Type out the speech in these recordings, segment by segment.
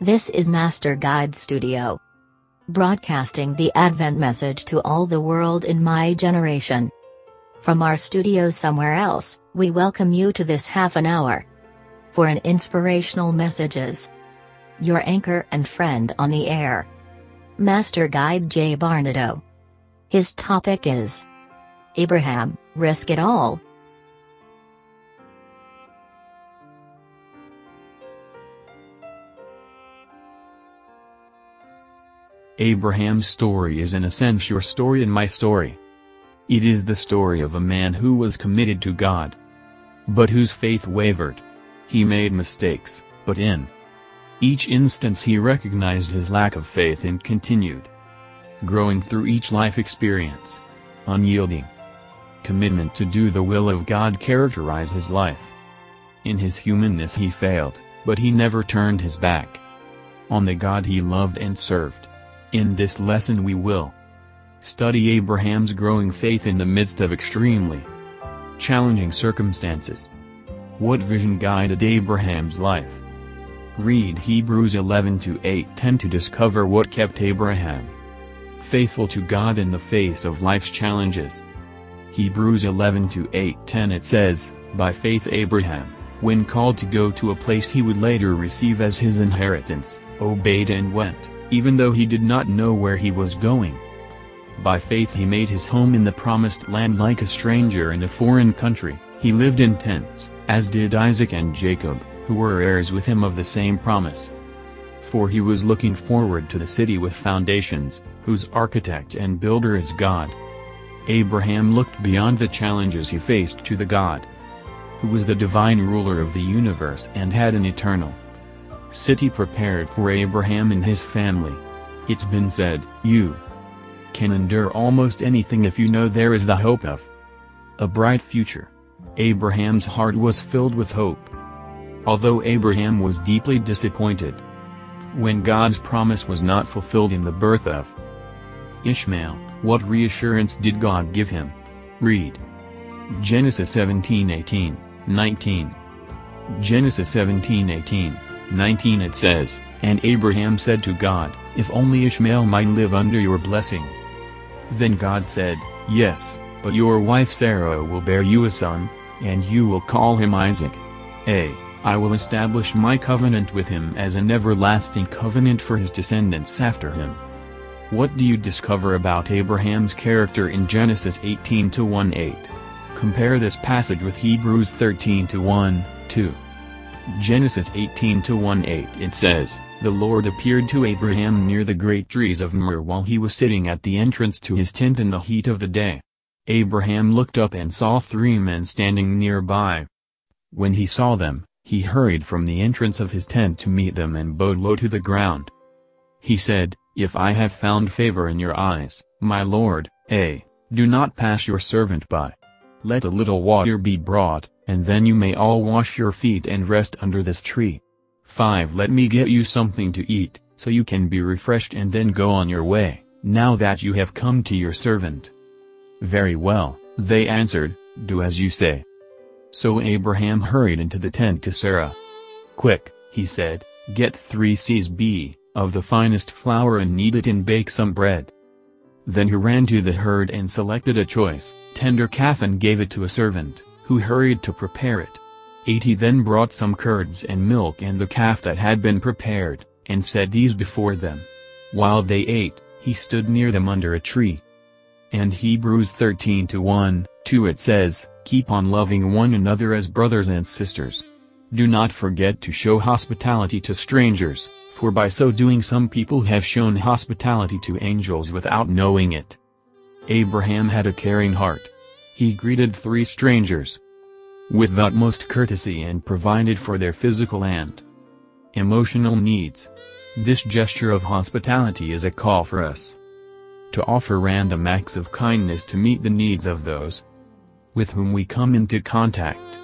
This is Master Guide Studio. Broadcasting the Advent message to all the world in my generation. From our studios somewhere else, we welcome you to this half an hour. For an inspirational messages. Your anchor and friend on the air. Master Guide J. Barnado. His topic is Abraham, risk it all. Abraham's story is in a sense your story and my story. It is the story of a man who was committed to God. But whose faith wavered. He made mistakes, but in each instance he recognized his lack of faith and continued. Growing through each life experience. Unyielding. Commitment to do the will of God characterized his life. In his humanness he failed, but he never turned his back on the God he loved and served. In this lesson we will study Abraham's growing faith in the midst of extremely challenging circumstances. What vision guided Abraham's life? Read Hebrews 11 to 8:10 to discover what kept Abraham faithful to God in the face of life's challenges. Hebrews 11 to 8:10 it says, By faith Abraham, when called to go to a place he would later receive as his inheritance, obeyed and went even though he did not know where he was going. By faith he made his home in the promised land like a stranger in a foreign country, he lived in tents, as did Isaac and Jacob, who were heirs with him of the same promise. For he was looking forward to the city with foundations, whose architect and builder is God. Abraham looked beyond the challenges he faced to the God, who was the divine ruler of the universe and had an eternal city prepared for Abraham and his family. It's been said, you can endure almost anything if you know there is the hope of a bright future. Abraham's heart was filled with hope. Although Abraham was deeply disappointed when God's promise was not fulfilled in the birth of Ishmael, what reassurance did God give him? Read Genesis 17:18, 19. Genesis 17:18. 19 it says, And Abraham said to God, If only Ishmael might live under your blessing. Then God said, Yes, but your wife Sarah will bear you a son, and you will call him Isaac. A. I will establish my covenant with him as an everlasting covenant for his descendants after him. What do you discover about Abraham's character in Genesis 18 to 1-8? Compare this passage with Hebrews 13 to 1, 2. Genesis 18 1-8 it says, The Lord appeared to Abraham near the great trees of Mamre while he was sitting at the entrance to his tent in the heat of the day. Abraham looked up and saw three men standing nearby. When he saw them, he hurried from the entrance of his tent to meet them and bowed low to the ground. He said, If I have found favor in your eyes, my lord, A, do not pass your servant by. Let a little water be brought, and then you may all wash your feet and rest under this tree. 5. Let me get you something to eat, so you can be refreshed and then go on your way, now that you have come to your servant. Very well, they answered, do as you say. So Abraham hurried into the tent to Sarah. Quick, he said, get three seahs b, of the finest flour and knead it and bake some bread. Then he ran to the herd and selected a choice, tender calf and gave it to a servant who hurried to prepare it. 80 then brought some curds and milk and the calf that had been prepared, and set these before them. While they ate, he stood near them under a tree. And Hebrews 13 to 1, 2 it says, Keep on loving one another as brothers and sisters. Do not forget to show hospitality to strangers, for by so doing some people have shown hospitality to angels without knowing it. Abraham had a caring heart. He greeted three strangers with the utmost courtesy and provided for their physical and emotional needs. This gesture of hospitality is a call for us to offer random acts of kindness to meet the needs of those with whom we come into contact.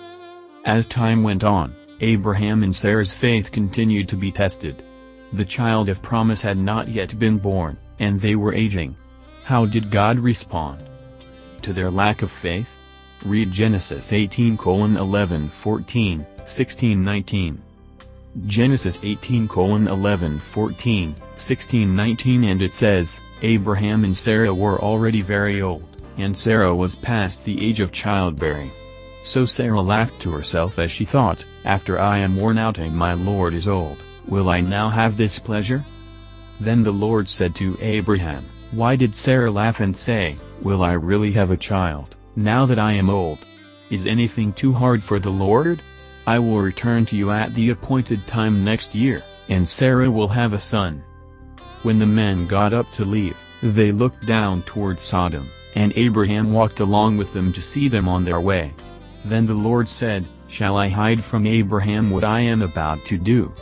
As time went on, Abraham and Sarah's faith continued to be tested. The child of promise had not yet been born, and they were aging. How did God respond? To their lack of faith? Read Genesis 18 11 14, 16 19. Genesis 18 11 14, 16 19 and it says, Abraham and Sarah were already very old, and Sarah was past the age of childbearing. So Sarah laughed to herself as she thought, After I am worn out and my Lord is old, will I now have this pleasure? Then the Lord said to Abraham, Why did Sarah laugh and say, Will I really have a child, now that I am old? Is anything too hard for the Lord? I will return to you at the appointed time next year, and Sarah will have a son. When the men got up to leave, they looked down toward Sodom, and Abraham walked along with them to see them on their way. Then the Lord said, Shall I hide from Abraham what I am about to do?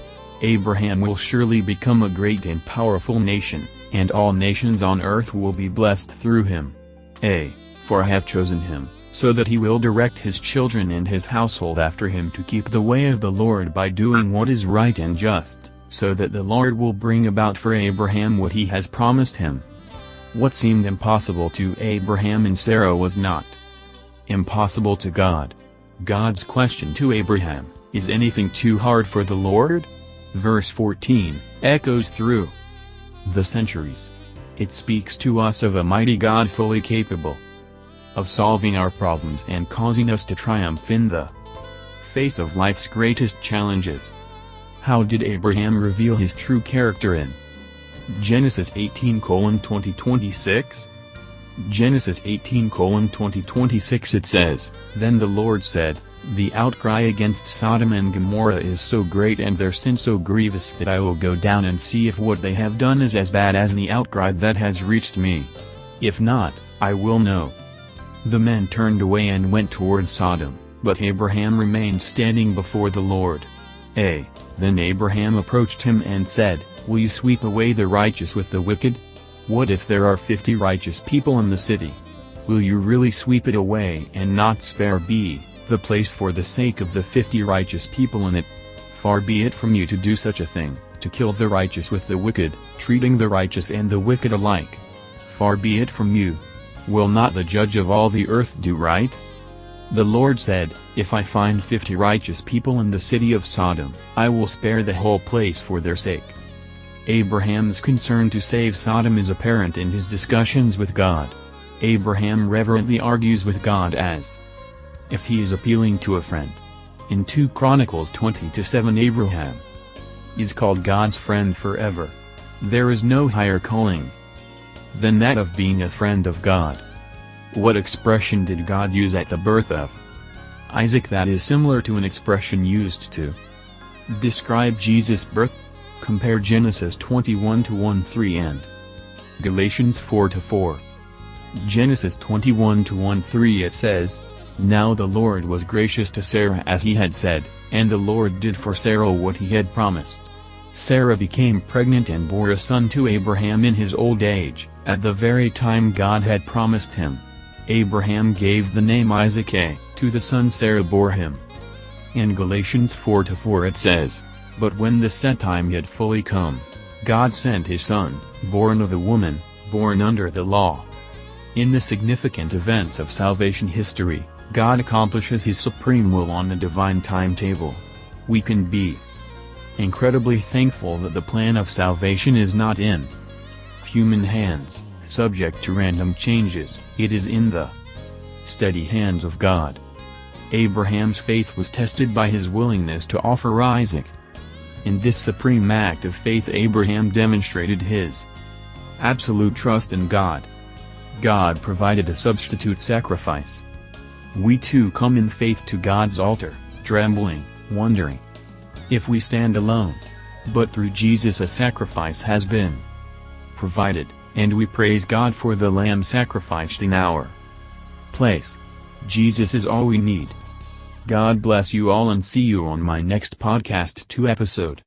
Abraham will surely become a great and powerful nation, and all nations on earth will be blessed through him. A. For I have chosen him, so that he will direct his children and his household after him to keep the way of the Lord by doing what is right and just, so that the Lord will bring about for Abraham what he has promised him. What seemed impossible to Abraham and Sarah was not impossible to God. God's question to Abraham, is anything too hard for the Lord? Verse 14, echoes through the centuries. It speaks to us of a mighty God fully capable of solving our problems and causing us to triumph in the face of life's greatest challenges. How did Abraham reveal his true character in Genesis 18 20 26? Genesis 18 20 26 it says, Then the Lord said, The outcry against Sodom and Gomorrah is so great and their sin so grievous that I will go down and see if what they have done is as bad as the outcry that has reached me. If not, I will know. The men turned away and went towards Sodom, but Abraham remained standing before the Lord. A. Then Abraham approached him and said, Will you sweep away the righteous with the wicked? What if there are fifty righteous people in the city? Will you really sweep it away and not spare B, the place for the sake of the fifty righteous people in it? Far be it from you to do such a thing, to kill the righteous with the wicked, treating the righteous and the wicked alike. Far be it from you, Will not the judge of all the earth do right? The Lord said, If I find fifty righteous people in the city of Sodom, I will spare the whole place for their sake. Abraham's concern to save Sodom is apparent in his discussions with God. Abraham reverently argues with God as if he is appealing to a friend. In 2 Chronicles 20-7 Abraham is called God's friend forever. There is no higher calling than that of being a friend of God. What expression did God use at the birth of Isaac that is similar to an expression used to describe Jesus' birth? Compare Genesis 21 to 1 3 and Galatians 4 to 4. Genesis 21 to 1 3 it says, Now the Lord was gracious to Sarah as he had said, and the Lord did for Sarah what he had promised. Sarah became pregnant and bore a son to Abraham in his old age, at the very time God had promised him. Abraham gave the name Isaac A, to the son Sarah bore him. In Galatians 4-4 it says, But when the set time had fully come, God sent his son, born of a woman, born under the law. In the significant events of salvation history, God accomplishes his supreme will on a divine timetable. We can be incredibly thankful that the plan of salvation is not in human hands, subject to random changes, it is in the steady hands of God. Abraham's faith was tested by his willingness to offer Isaac. In this supreme act of faith Abraham demonstrated his absolute trust in God. God provided a substitute sacrifice. We too come in faith to God's altar, trembling, wondering, if we stand alone. But through Jesus a sacrifice has been provided, and we praise God for the lamb sacrificed in our place. Jesus is all we need. God bless you all and see you on my next podcast 2 episode.